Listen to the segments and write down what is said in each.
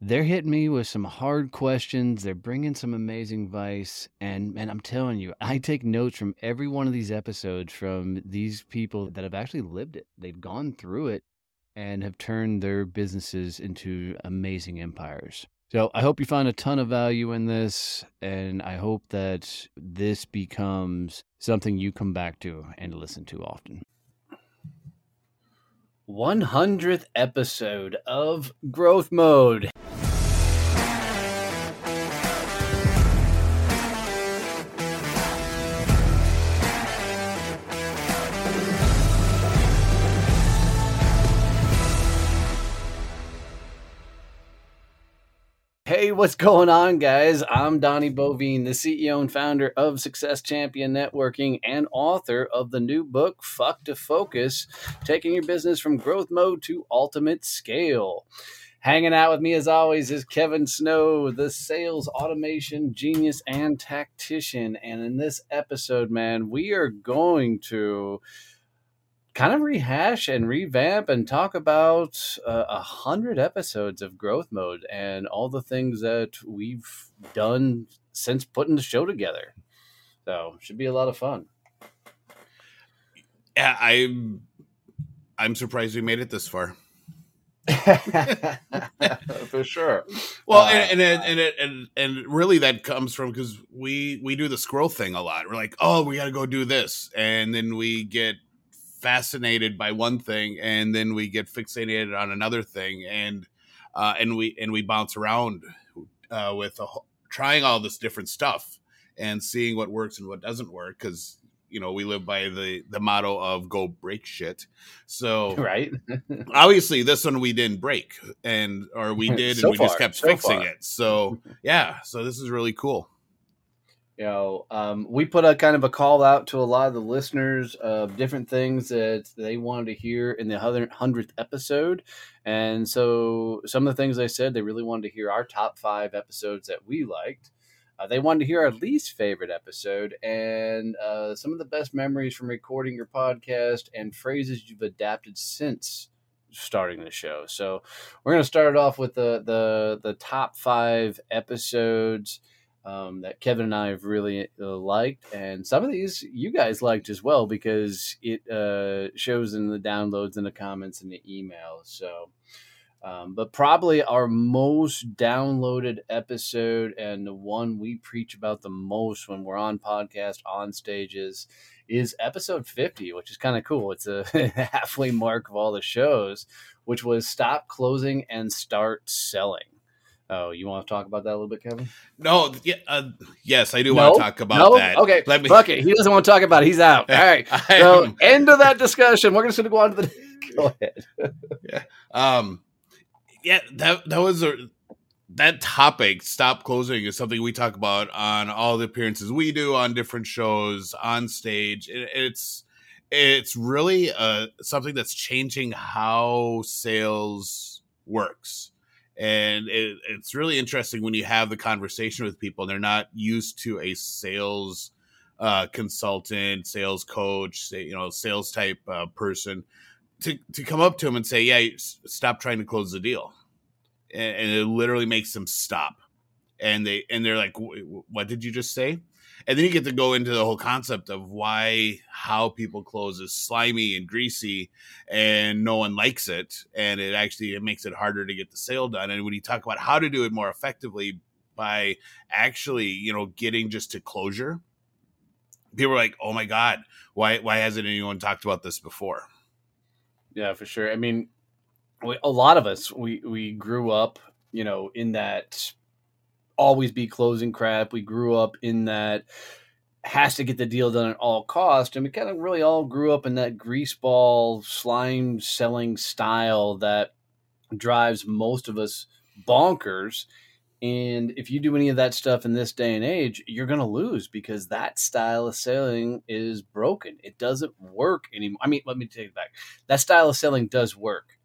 they're hitting me with some hard questions. They're bringing some amazing advice. And, and I'm telling you, I take notes from every one of these episodes from these people that have actually lived it. They've gone through it and have turned their businesses into amazing empires. So I hope you find a ton of value in this. And I hope that this becomes something you come back to and listen to often. 100th episode of Growth Mode. What's going on, guys? I'm Donnie Boivin, the CEO and founder of Success Champion Networking and author of the new book, Fuck to Focus Taking Your Business from Growth Mode to Ultimate Scale. Hanging out with me, as always, is Kevin Snow, the sales automation genius and tactician. And in this episode, man, we are going to kind of rehash and revamp and talk about uh, a uh, hundred episodes of growth mode and all the things that we've done since putting the show together. So should be a lot of fun. Yeah, I'm I'm surprised we made it this far. For sure. Well, uh, and, and and it, and and really that comes from because we we do the scroll thing a lot. We're like, oh, we got to go do this, and then we get fascinated by one thing and then we get fixated on another thing and uh, and we and we bounce around uh, with a, trying all this different stuff and seeing what works and what doesn't work because you know we live by the the motto of go break shit. So right. obviously this one we didn't break and or we did so and we far, just kept so fixing far. it. So yeah so this is really cool you know, um, we put a kind of a call out to a lot of the listeners of different things that they wanted to hear in the hundredth episode, and so some of the things they said they really wanted to hear our top five episodes that we liked. Uh, they wanted to hear our least favorite episode and uh, some of the best memories from recording your podcast and phrases you've adapted since starting the show. So we're going to start it off with the the the top five episodes um, that Kevin and I have really uh, liked, and some of these you guys liked as well because it uh, shows in the downloads and the comments and the emails. So, um, but probably our most downloaded episode and the one we preach about the most when we're on podcast on stages is episode 50 which is kind of cool it's a halfway mark of all the shows which was stop closing and start selling Oh, you want to talk about that a little bit, Kevin? No, yeah, uh, yes, I do no? want to talk about no? that. Okay, Let me... fuck it. He doesn't want to talk about it. He's out. All right. so, end of that discussion. We're just going to go on to the. go ahead. yeah. Um. Yeah. That that was a that topic. Stop closing is something we talk about on all the appearances we do on different shows on stage. It, it's it's really uh something that's changing how sales works and it, it's really interesting when you have the conversation with people they're not used to a sales uh, consultant sales coach you know sales type uh, person to, to come up to them and say yeah stop trying to close the deal. And, and it literally makes them stop. And they and they're like what did you just say and then you get to go into the whole concept of why how people close is slimy and greasy and no one likes it and it actually it makes it harder to get the sale done and when you talk about how to do it more effectively by actually you know getting just to closure people are like, "Oh my god, why why hasn't anyone talked about this before?" Yeah, for sure. I mean, a lot of us we we grew up, you know, in that always be closing crap. We grew up in that has to get the deal done at all cost, and we kind of really all grew up in that greaseball slime selling style that drives most of us bonkers. And if you do any of that stuff in this day and age, you're going to lose because that style of selling is broken. It doesn't work anymore. I mean, let me take it back. That style of selling does work,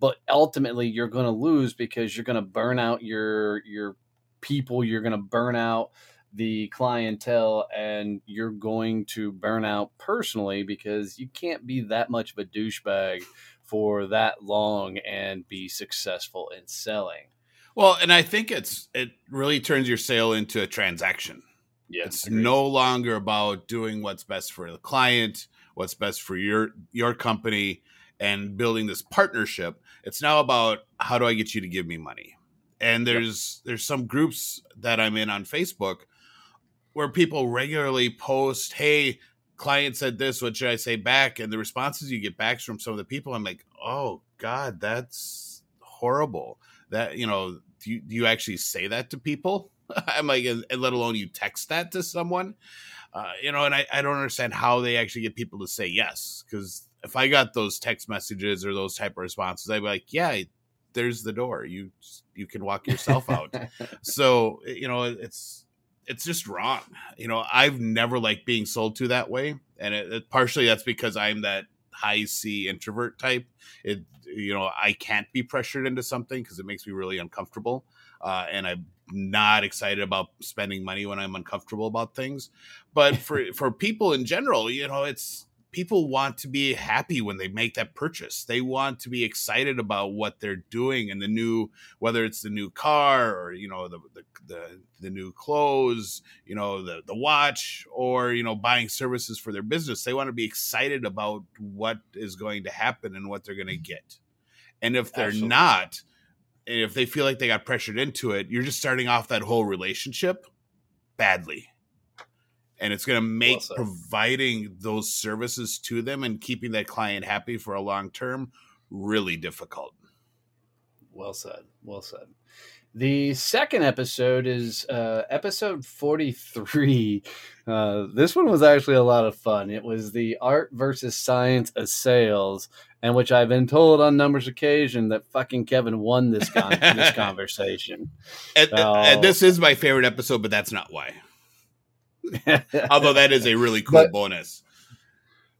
but ultimately you're going to lose because you're going to burn out your your people. You're going to burn out the clientele, and you're going to burn out personally because you can't be that much of a douchebag for that long and be successful in selling. Well, and I think it's it really turns your sale into a transaction. Yeah, it's agreed. no longer about doing what's best for the client, what's best for your your company, and building this partnership. It's now about how do I get you to give me money. And there's yep. there's some groups that I'm in on Facebook where people regularly post, "Hey, client said this. What should I say back?" And the responses you get back from some of the people, I'm like, "Oh God, that's horrible." that you know do you, do you actually say that to people i'm like and, let alone you text that to someone uh, you know and I, I don't understand how they actually get people to say yes because if i got those text messages or those type of responses i'd be like yeah there's the door you you can walk yourself out so you know it's it's just wrong you know i've never liked being sold to that way and it, it, partially that's because i'm that high C introvert type. It you know I can't be pressured into something because it makes me really uncomfortable, uh, and I'm not excited about spending money when I'm uncomfortable about things. But for for people in general, you know, it's people want to be happy when they make that purchase. They want to be excited about what they're doing and the new, whether it's the new car or you know the the the, the new clothes, you know the the watch, or you know buying services for their business. They want to be excited about what is going to happen and what they're going to mm-hmm. get. And if they're Absolutely. not, if they feel like they got pressured into it, you're just starting off that whole relationship badly and it's going to make well providing those services to them and keeping that client happy for a long term really difficult. Well said. Well said. The second episode is uh, episode 43. Uh, this one was actually a lot of fun. It was the art versus science of sales, and which I've been told on numerous occasions that fucking Kevin won this, con- this conversation. And, so, and this is my favorite episode, but that's not why. Although that is a really cool but, bonus.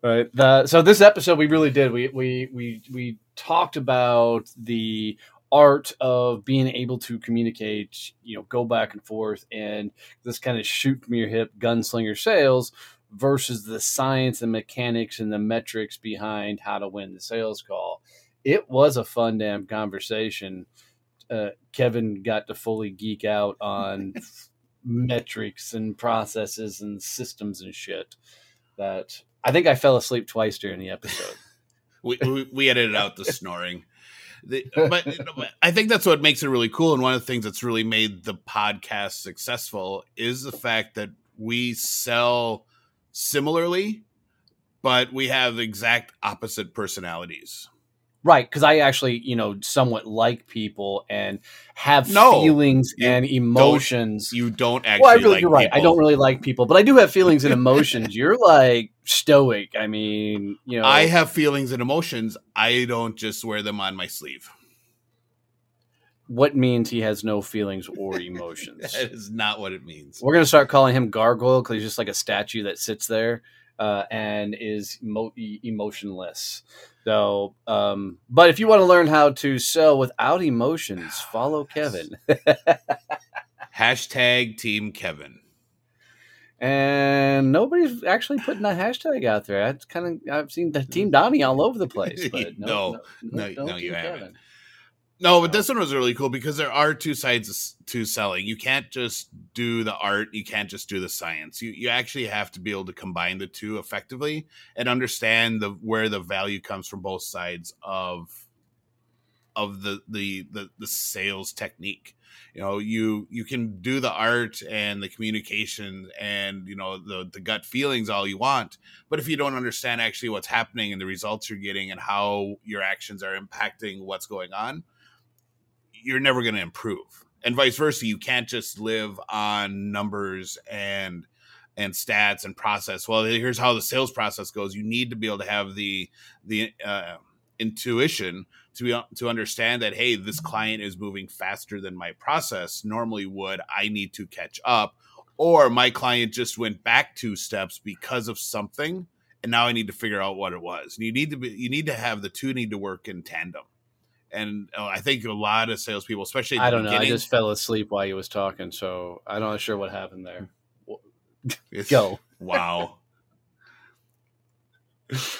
Right. The, so this episode we really did. We we we we talked about the art of being able to communicate, you know, go back and forth and this kind of shoot from your hip gunslinger sales versus the science and mechanics and the metrics behind how to win the sales call. It was a fun damn conversation. Uh, Kevin got to fully geek out on metrics and processes and systems and shit that I think I fell asleep twice during the episode. we, we, we edited out the snoring. The, but, I think that's what makes it really cool. And one of the things that's really made the podcast successful is the fact that we sell similarly, but we have exact opposite personalities. Right, because I actually, you know, somewhat like people and have no, feelings and emotions. Don't, you don't actually. Well, I really, like you're right. People. I don't really like people, but I do have feelings and emotions. you're like stoic. I mean, you know, I have feelings and emotions. I don't just wear them on my sleeve. What means he has no feelings or emotions? that is not what it means. We're gonna start calling him Gargoyle because he's just like a statue that sits there uh, and is mo- emotionless. So, um, but if you want to learn how to sell without emotions, follow Kevin. hashtag Team Kevin. And nobody's actually putting a hashtag out there. That's kind of I've seen the Team Donnie all over the place. But no, no, no, no, no you haven't. No, but this one was really cool because there are two sides to selling. You can't just do the art, you can't just do the science. You you actually have to be able to combine the two effectively and understand the where the value comes from both sides of of the the the, the sales technique you know you you can do the art and the communication and you know the the gut feelings all you want but if you don't understand actually what's happening and the results you're getting and how your actions are impacting what's going on you're never going to improve and vice versa you can't just live on numbers and and stats and process. Well here's how the sales process goes. You need to be able to have the the uh, intuition to be, to understand that hey this client is moving faster than my process normally would. I need to catch up or my client just went back two steps because of something and now i need to figure out what it was. And you need to be you need to have the two need to work in tandem and uh, I think a lot of salespeople, especially I don't know, I just fell asleep while he was talking, so I'm not sure what happened there. Go. Wow.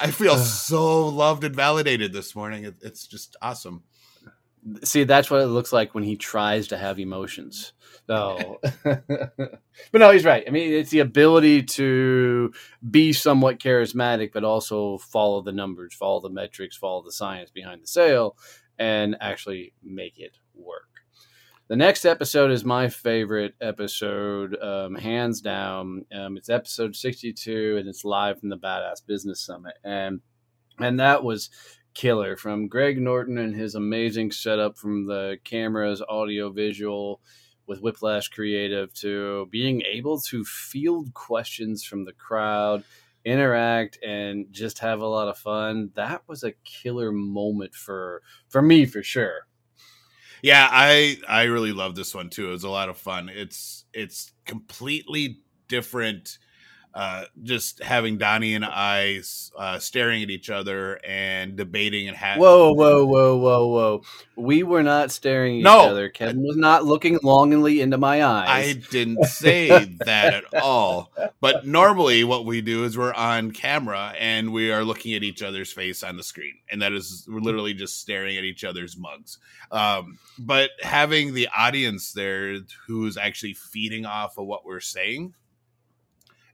I feel so loved and validated this morning. It, it's just awesome. See, that's what it looks like when he tries to have emotions. So, but no, he's right. I mean, it's the ability to be somewhat charismatic, but also follow the numbers, follow the metrics, follow the science behind the sale, and actually make it work. The next episode is my favorite episode, um, hands down. Um, it's episode 62, and it's live from the Badass Business Summit. And and that was killer from Greg Norton and his amazing setup from the cameras, audio, visual with Whiplash Creative to being able to field questions from the crowd, interact, and just have a lot of fun. That was a killer moment for for me for sure. Yeah, I I really love this one too. It was a lot of fun. It's it's completely different uh, just having Donnie and I uh, staring at each other and debating and having. Whoa, whoa, whoa, whoa, whoa! We were not staring at no, each other. Kevin was not looking longingly into my eyes. I didn't say that at all. But normally, what we do is we're on camera and we are looking at each other's face on the screen, and that is we're literally just staring at each other's mugs. Um, but having the audience there who's actually feeding off of what we're saying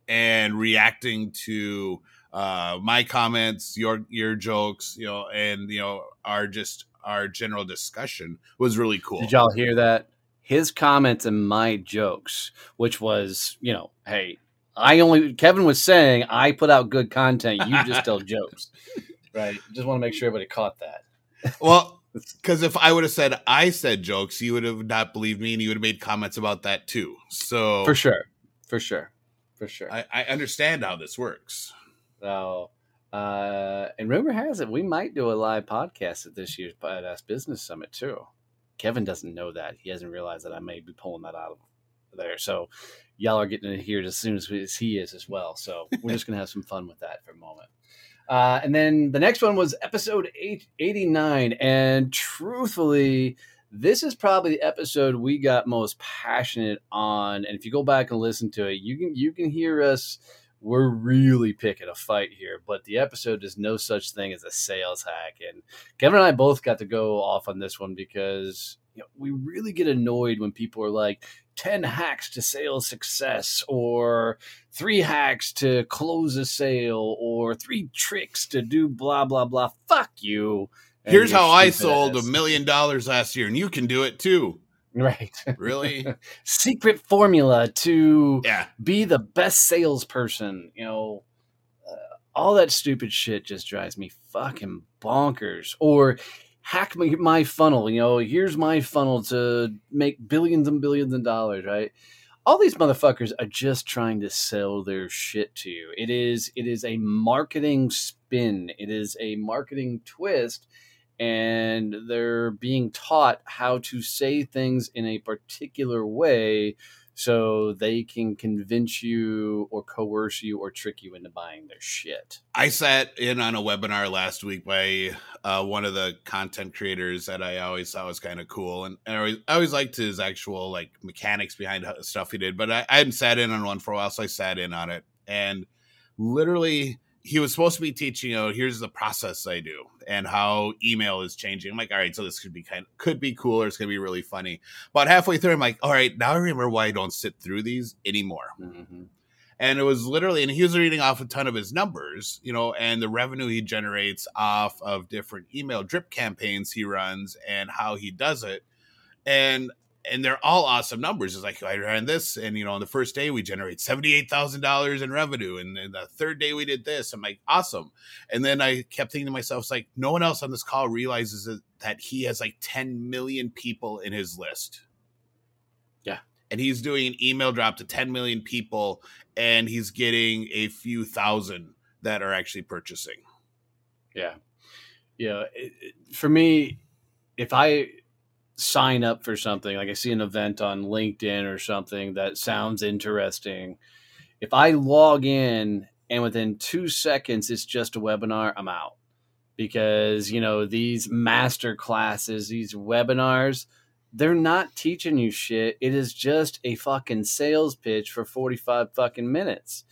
and reacting to uh, my comments, your your jokes, you know, and you know, our just our general discussion was really cool. Did y'all hear that? His comments and my jokes, which was, you know, hey, I only Kevin was saying I put out good content, you just tell jokes. Right. Just want to make sure everybody caught that. Well, because if I would have said I said jokes, you would have not believed me and you would have made comments about that too. So For sure. For sure for sure. I, I understand how this works. So, uh, and rumor has it we might do a live podcast at this year's Badass Business Summit too. Kevin doesn't know that. He hasn't realized that I may be pulling that out of there. So, y'all are getting to hear it as soon as he is as well. So, we're just gonna have some fun with that for a moment. Uh, and then the next one was episode eight, 89. And truthfully, this is probably the episode we got most passionate on and if you go back and listen to it you can you can hear us we're really picking a fight here but the episode is no such thing as a sales hack and kevin and i both got to go off on this one because you know, we really get annoyed when people are like 10 hacks to sales success or three hacks to close a sale or three tricks to do blah blah blah. Fuck you Here's how I sold a million dollars last year, and you can do it too. Right. Really? Secret formula to yeah. be the best salesperson. You know, uh, all that stupid shit just drives me fucking bonkers. Or hack my, my funnel. You know, here's my funnel to make billions and billions of dollars, right? All these motherfuckers are just trying to sell their shit to you. It is it is a marketing spin. It is a marketing twist and they're being taught how to say things in a particular way so they can convince you or coerce you or trick you into buying their shit. I sat in on a webinar last week by uh, one of the content creators that I always thought was kind of cool, and, and I, always, I always liked his actual like mechanics behind stuff he did. But I, I hadn't sat in on one for a while, so I sat in on it, and literally he was supposed to be teaching, you know, here's the process I do and how email is changing. I'm like, all right, so this could be kind of, could be cool or it's gonna be really funny. But halfway through, I'm like, all right, now I remember why I don't sit through these anymore. Mm-hmm. and it was literally and he was reading off a ton of his numbers you know and the revenue he generates off of different email drip campaigns he runs and how he does it and and they're all awesome numbers. It's like I ran this, and you know, on the first day we generate seventy eight thousand dollars in revenue, and then the third day we did this. I'm like, awesome. And then I kept thinking to myself, it's like no one else on this call realizes that he has like ten million people in his list. Yeah, and he's doing an email drop to ten million people, and he's getting a few thousand that are actually purchasing. Yeah, yeah. It, it, for me, if I sign up for something, like I see an event on LinkedIn or something that sounds interesting, if I log in and within two seconds it's just a webinar, I'm out. Because, you know, these master classes, these webinars, they're not teaching you shit. It is just a fucking sales pitch for 45 fucking minutes.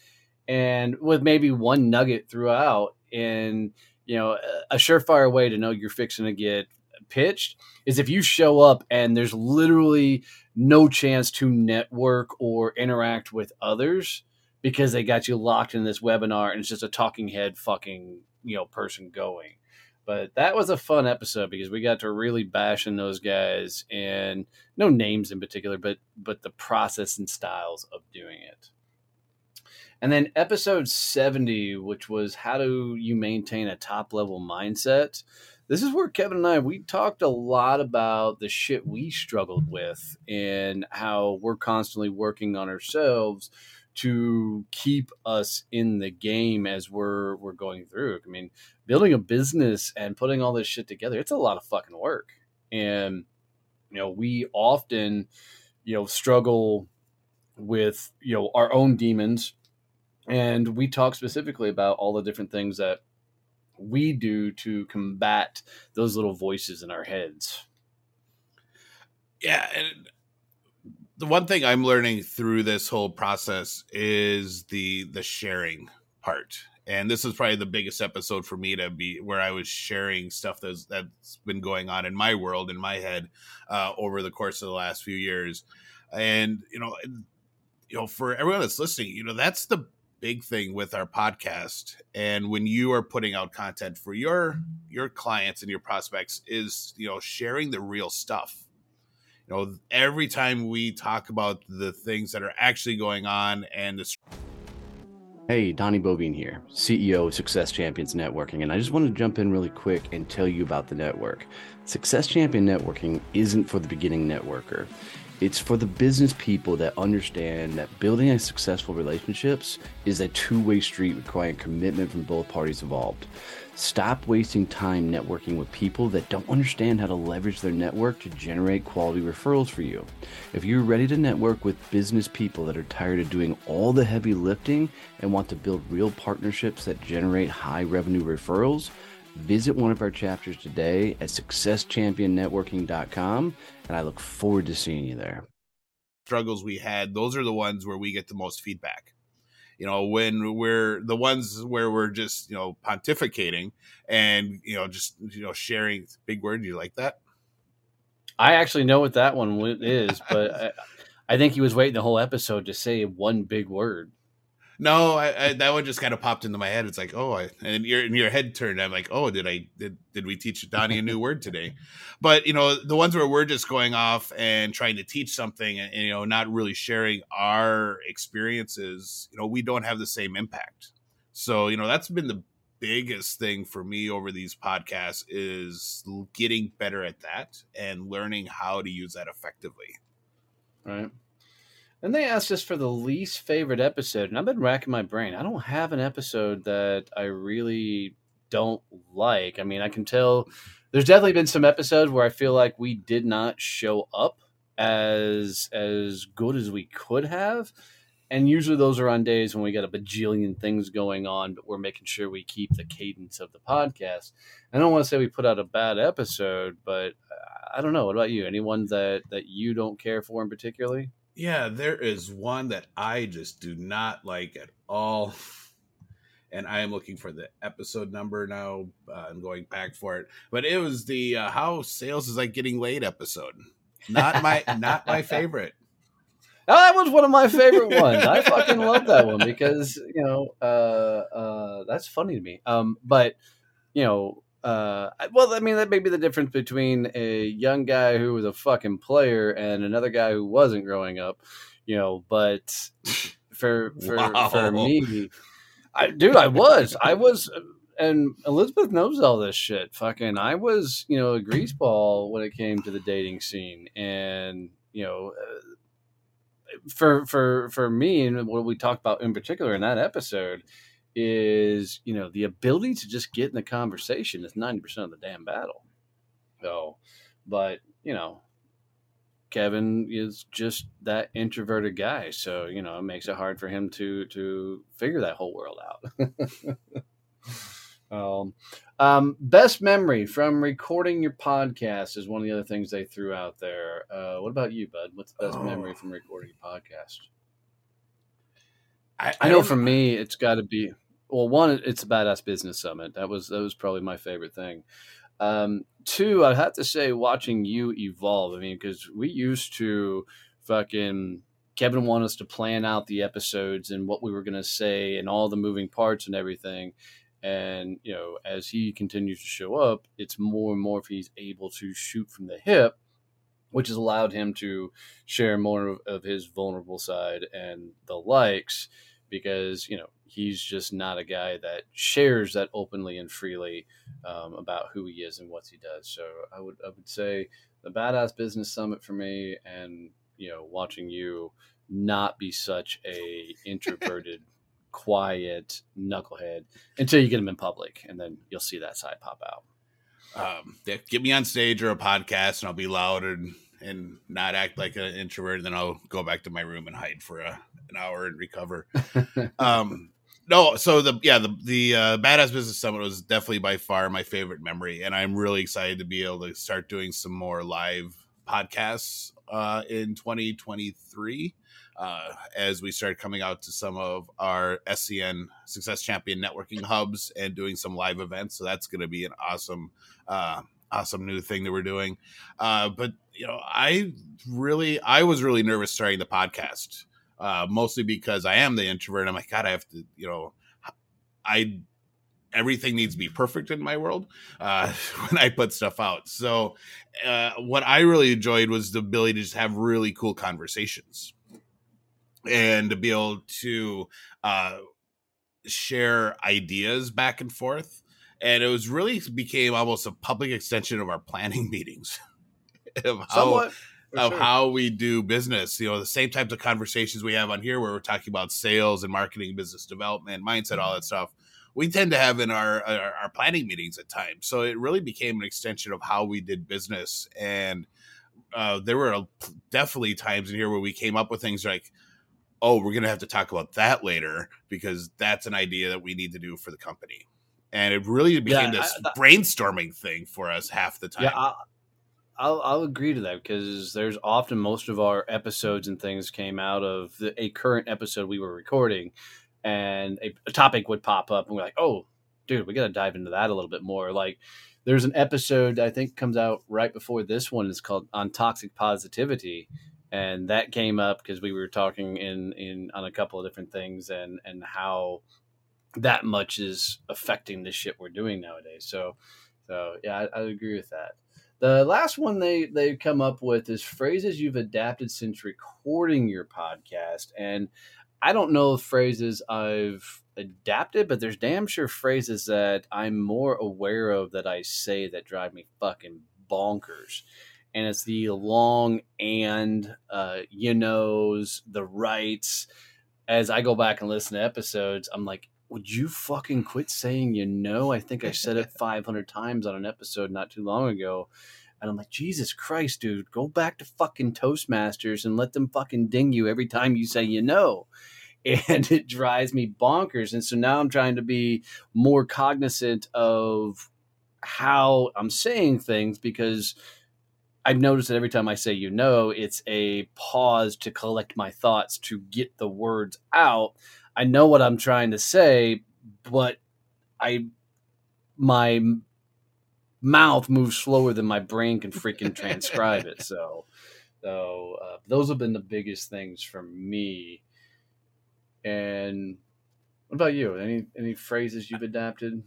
And with maybe one nugget throughout and you know, a surefire way to know you're fixing to get pitched is if you show up and there's literally no chance to network or interact with others because they got you locked in this webinar and it's just a talking head fucking you know person going. But that was a fun episode because we got to really bash in those guys and no names in particular but but the process and styles of doing it and then episode 70 which was how do you maintain a top level mindset this is where Kevin and I we talked a lot about the shit we struggled with and how we're constantly working on ourselves to keep us in the game as we're we're going through. I mean, building a business and putting all this shit together, it's a lot of fucking work. And you know, we often, you know, struggle with, you know, our own demons and we talk specifically about all the different things that we do to combat those little voices in our heads. Yeah, and the one thing I'm learning through this whole process is the the sharing part. And this is probably the biggest episode for me to be where I was sharing stuff that's that's been going on in my world in my head uh, over the course of the last few years. And you know, you know, for everyone that's listening, you know, that's the big thing with our podcast and when you are putting out content for your your clients and your prospects is you know sharing the real stuff you know every time we talk about the things that are actually going on and the Hey, Donnie Boivin here, CEO of Success Champions Networking, and I just wanted to jump in really quick and tell you about the network. Success Champion Networking isn't for the beginning networker. It's for the business people that understand that building a successful relationships is a two-way street requiring commitment from both parties involved. Stop wasting time networking with people that don't understand how to leverage their network to generate quality referrals for you. If you're ready to network with business people that are tired of doing all the heavy lifting and want to build real partnerships that generate high revenue referrals, Visit one of our chapters today at successchampionnetworking.com, and I look forward to seeing you there. Struggles we had, those are the ones where we get the most feedback. You know, when we're the ones where we're just, you know, pontificating and, you know, just, you know, sharing big word. Do you like that? I actually know what that one is, but I, I think he was waiting the whole episode to say one big word. No, I, I, that one just kind of popped into my head. It's like, oh, I, and your and your head turned. I'm like, oh, did I did did we teach Donnie a new word today? But you know, the ones where we're just going off and trying to teach something, and, and you know, not really sharing our experiences, you know, we don't have the same impact. So you know, that's been the biggest thing for me over these podcasts is getting better at that and learning how to use that effectively. Right. Then they asked us for the least favorite episode, and I've been racking my brain. I don't have an episode that I really don't like. I mean, I can tell there's definitely been some episodes where I feel like we did not show up as as good as we could have. And usually those are on days when we got a bajillion things going on, but we're making sure we keep the cadence of the podcast. I don't want to say we put out a bad episode, but uh, I don't know. What about you? Anyone that that you don't care for in particularly? Yeah, there is one that I just do not like at all. And I am looking for the episode number now. Uh, I'm going back for it, but it was the uh, how sales is like getting laid episode. Not my not my favorite. Oh, that was one of my favorite ones. I fucking love that one because you know uh, uh, that's funny to me. Um, but you know, uh, well, I mean that may be the difference between a young guy who was a fucking player and another guy who wasn't growing up. You know, but for for Wow. for me, I, dude, I was, I was, and Elizabeth knows all this shit. Fucking, I was, you know, a greaseball when it came to the dating scene, and you know, uh, for for for me, and what we talked about in particular in that episode is, you know, the ability to just get in the conversation is ninety percent of the damn battle. So, but you know. Kevin is just that introverted guy, so you know it makes it hard for him to to figure that whole world out. um, um, best memory from recording your podcast is one of the other things they threw out there. Uh, what about you, Bud? What's the best Oh. memory from recording your podcast? I, I know for me, it's got to be well. One, it's a badass business summit. That was that was probably my favorite thing. Um, two, I'd have to say watching you evolve. I mean, because we used to fucking Kevin want us to plan out the episodes and what we were going to say and all the moving parts and everything. And you know, as he continues to show up, it's more and more if he's able to shoot from the hip, which has allowed him to share more of, of his vulnerable side and the likes because you know he's just not a guy that shares that openly and freely um, about who he is and what he does. So I would I would say the badass business summit for me, and you know watching you not be such a introverted, quiet knucklehead until you get him in public, and then you'll see that side pop out. um, yeah, get me on stage or a podcast, and I'll be loud and and not act like an introvert. And then I'll go back to my room and hide for a, an hour and recover. um, no, so the yeah the the uh, badass business summit was definitely by far my favorite memory, and I'm really excited to be able to start doing some more live podcasts uh, in 2023 uh, as we start coming out to some of our SCN Success Champion networking hubs and doing some live events. So that's going to be an awesome, uh, awesome new thing that we're doing. Uh, but you know, I really, I was really nervous starting the podcast, uh, mostly because I am the introvert. I'm like, God, I have to, you know, I everything needs to be perfect in my world uh, when I put stuff out. So, uh, what I really enjoyed was the ability to just have really cool conversations and to be able to uh, share ideas back and forth. And it was really became almost a public extension of our planning meetings of how Somewhat. For of sure. how we do business. You know, the same types of conversations we have on here where we're talking about sales and marketing, business development, mindset, all that stuff. We tend to have in our, our our planning meetings at times. So it really became an extension of how we did business. And uh, there were a, definitely times in here where we came up with things like, "Oh, we're going to have to talk about that later because that's an idea that we need to do for the company." And it really became Yeah, this I- I- brainstorming thing for us half the time. Yeah, I, I'll, I'll agree to that because there's often most of our episodes and things came out of the, a current episode we were recording, and a, a topic would pop up, and we're like, "Oh, dude, we got to dive into that a little bit more." Like, there's an episode I think comes out right before this one. It's called "On Toxic Positivity." And that came up because we were talking in, in on a couple of different things and, and how that much is affecting the shit we're doing nowadays. So, so yeah, I, I agree with that. The last one they they come up with is phrases you've adapted since recording your podcast, and I don't know if phrases I've adapted, but there's damn sure phrases that I'm more aware of that I say that drive me fucking bonkers. And it's the long and uh, you knows the rights. As I go back and listen to episodes, I'm like, would you fucking quit saying you know? I think I said it 500 times on an episode not too long ago. And I'm like, Jesus Christ, dude, go back to fucking Toastmasters and let them fucking ding you every time you say you know. And it drives me bonkers. And so now I'm trying to be more cognizant of how I'm saying things because I've noticed that every time I say you know, it's a pause to collect my thoughts to get the words out. I know what I'm trying to say, but I my mouth moves slower than my brain can freaking transcribe it. So So uh, those have been the biggest things for me. And what about you? Any any phrases you've adapted?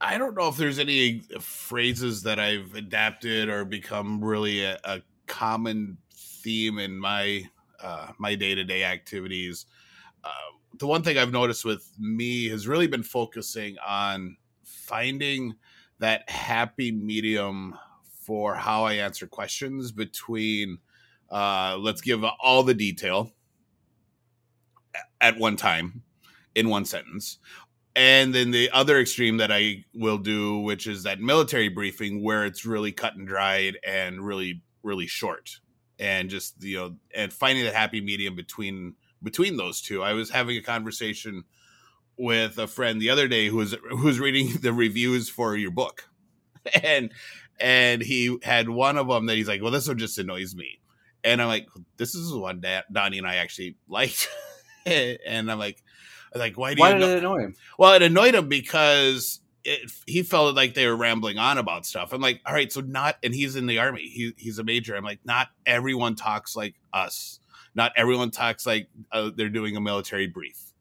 I don't know if there's any phrases that I've adapted or become really a, a common theme in my uh, my day to day activities. Uh, the one thing I've noticed with me has really been focusing on finding that happy medium for how I answer questions between uh, let's give all the detail at one time in one sentence. And then the other extreme that I will do, which is that military briefing where it's really cut and dried and really, really short. And just, you know, and finding the happy medium between between those two. I was having a conversation with a friend the other day who was who was reading the reviews for your book. And and he had one of them that he's like, Well, this one just annoys me. And I'm like, This is the one that Donnie and I actually liked. and I'm like, like why do Why you did it annoy him? well, it annoyed him because it, he felt like they were rambling on about stuff. I'm like, all right, so not, and he's in the army. He, he's a major. I'm like, not everyone talks like us. Not everyone talks like uh, they're doing a military brief.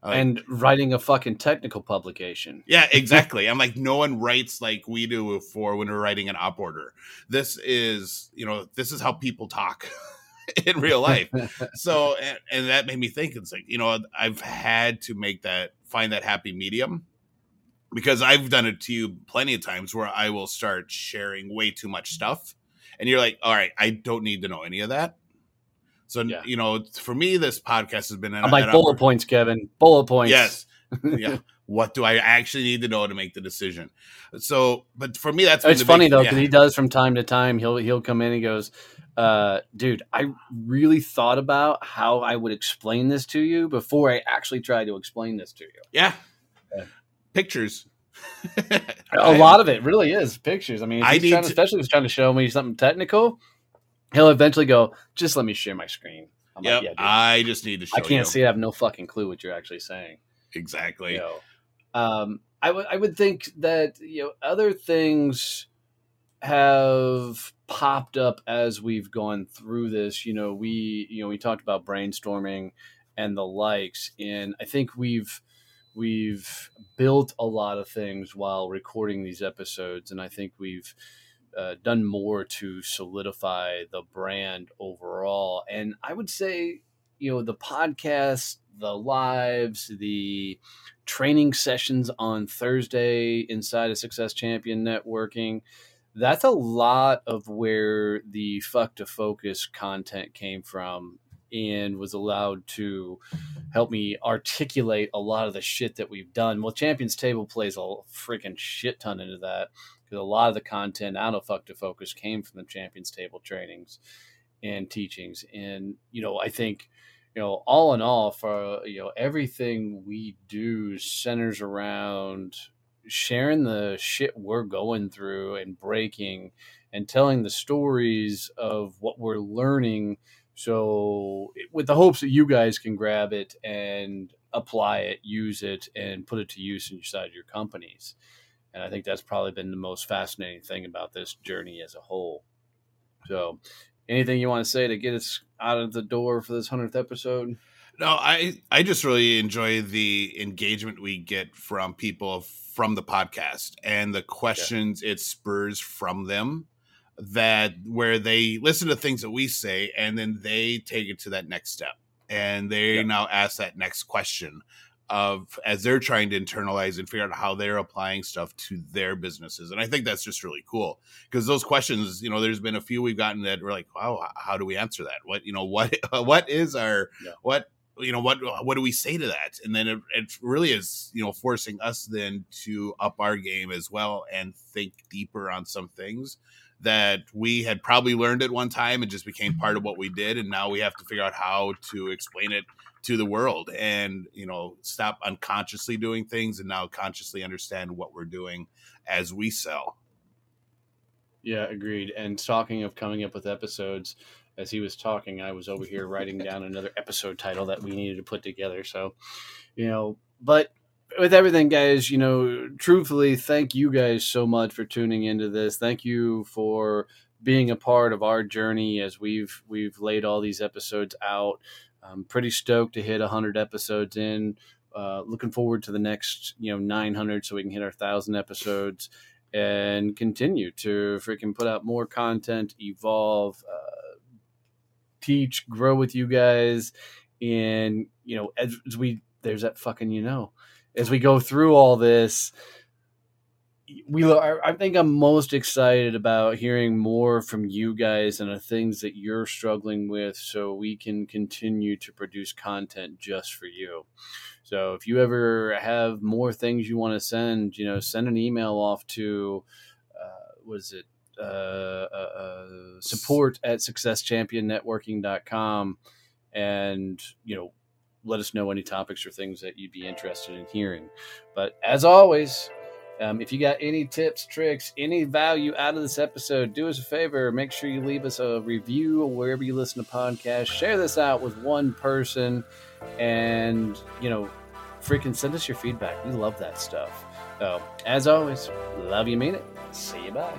Like, and writing a fucking technical publication. yeah, exactly. I'm like, no one writes like we do for when we're writing an op order. This is, you know, this is how people talk in real life so and, and that made me think it's like you know i've had to make that find that happy medium because i've done it to you plenty of times where i will start sharing way too much stuff and you're like all right i don't need to know any of that so Yeah. you know for me this podcast has been I'm like bullet points, Kevin. Bullet points. yes yeah what do i actually need to know to make the decision so but for me that's been It's funny big- though yeah. because he does from time to time. He'll he'll come in and goes, uh, "Dude, I really thought about how I would explain this to you before I actually tried to explain this to you." yeah Yeah. pictures A lot of it really is pictures. I mean, I he's trying, to- especially if he's trying to show me something technical, he'll eventually go, "Just let me share my screen." I'm Yep, like, "Yeah, I just need to show I can't you. see. I have no fucking clue what you're actually saying." exactly. you know um i would i would think that you know other things have popped up as we've gone through this you know we you know we talked about brainstorming and the likes and i think we've we've built a lot of things while recording these episodes and i think we've uh, done more to solidify the brand overall and i would say you know the podcast the lives the training sessions on thursday inside of success champion networking that's a lot of where the fuck to focus content came from and was allowed to help me articulate a lot of the shit that we've done. Well, Champions Table plays a freaking shit ton into that because a lot of the content out of Fuck to Focus came from the Champions Table trainings and teachings. And, you know, I think, you know, all in all, for, you know, everything we do centers around sharing the shit we're going through and breaking and telling the stories of what we're learning so with the hopes that you guys can grab it and apply it use it and put it to use inside your companies and i think that's probably been the most fascinating thing about this journey as a whole. So anything you want to say to get us out of the door for this 100th episode? No, I I just really enjoy the engagement we get from people from the podcast and the questions it spurs from them that where they listen to things that we say and then they take it to that next step. And they Yeah. now ask that next question of as they're trying to internalize and figure out how they're applying stuff to their businesses and i think that's just really cool because those questions you know there's been a few we've gotten that we're like wow how do we answer that what you know what what is our Yeah. what you know what uh, what do we say to that and then it, it really is you know forcing us then to up our game as well and think deeper on some things that we had probably learned at one time and just became part of what we did and now we have to figure out how to explain it to the world and you know stop unconsciously doing things and now consciously understand what we're doing as we sell Yeah, agreed. And talking of coming up with episodes, as he was talking, I was over here writing down another episode title that we needed to put together. So, you know, but with everything, guys, you know, truthfully, thank you guys so much for tuning into this. Thank you for being a part of our journey as we've we've laid all these episodes out. I'm pretty stoked to hit 100 episodes in. Uh, looking forward to the next, you know, 900 so we can hit our thousand episodes and continue to freaking put out more content, evolve, uh, teach, grow with you guys, and you know, as, as we there's that fucking you know, as we go through all this we I think I'm most excited about hearing more from you guys and the things that you're struggling with so we can continue to produce content just for you. So if you ever have more things you want to send, you know, send an email off to uh, was it uh, uh, uh, support at successchampionnetworking.com and you know let us know any topics or things that you'd be interested in hearing. But as always, um, if you got any tips, tricks, any value out of this episode, do us a favor. Make sure you leave us a review wherever you listen to podcasts. Share this out with one person and, you know, freaking send us your feedback. We love that stuff. So, as always, love you, mean it. See you, bye.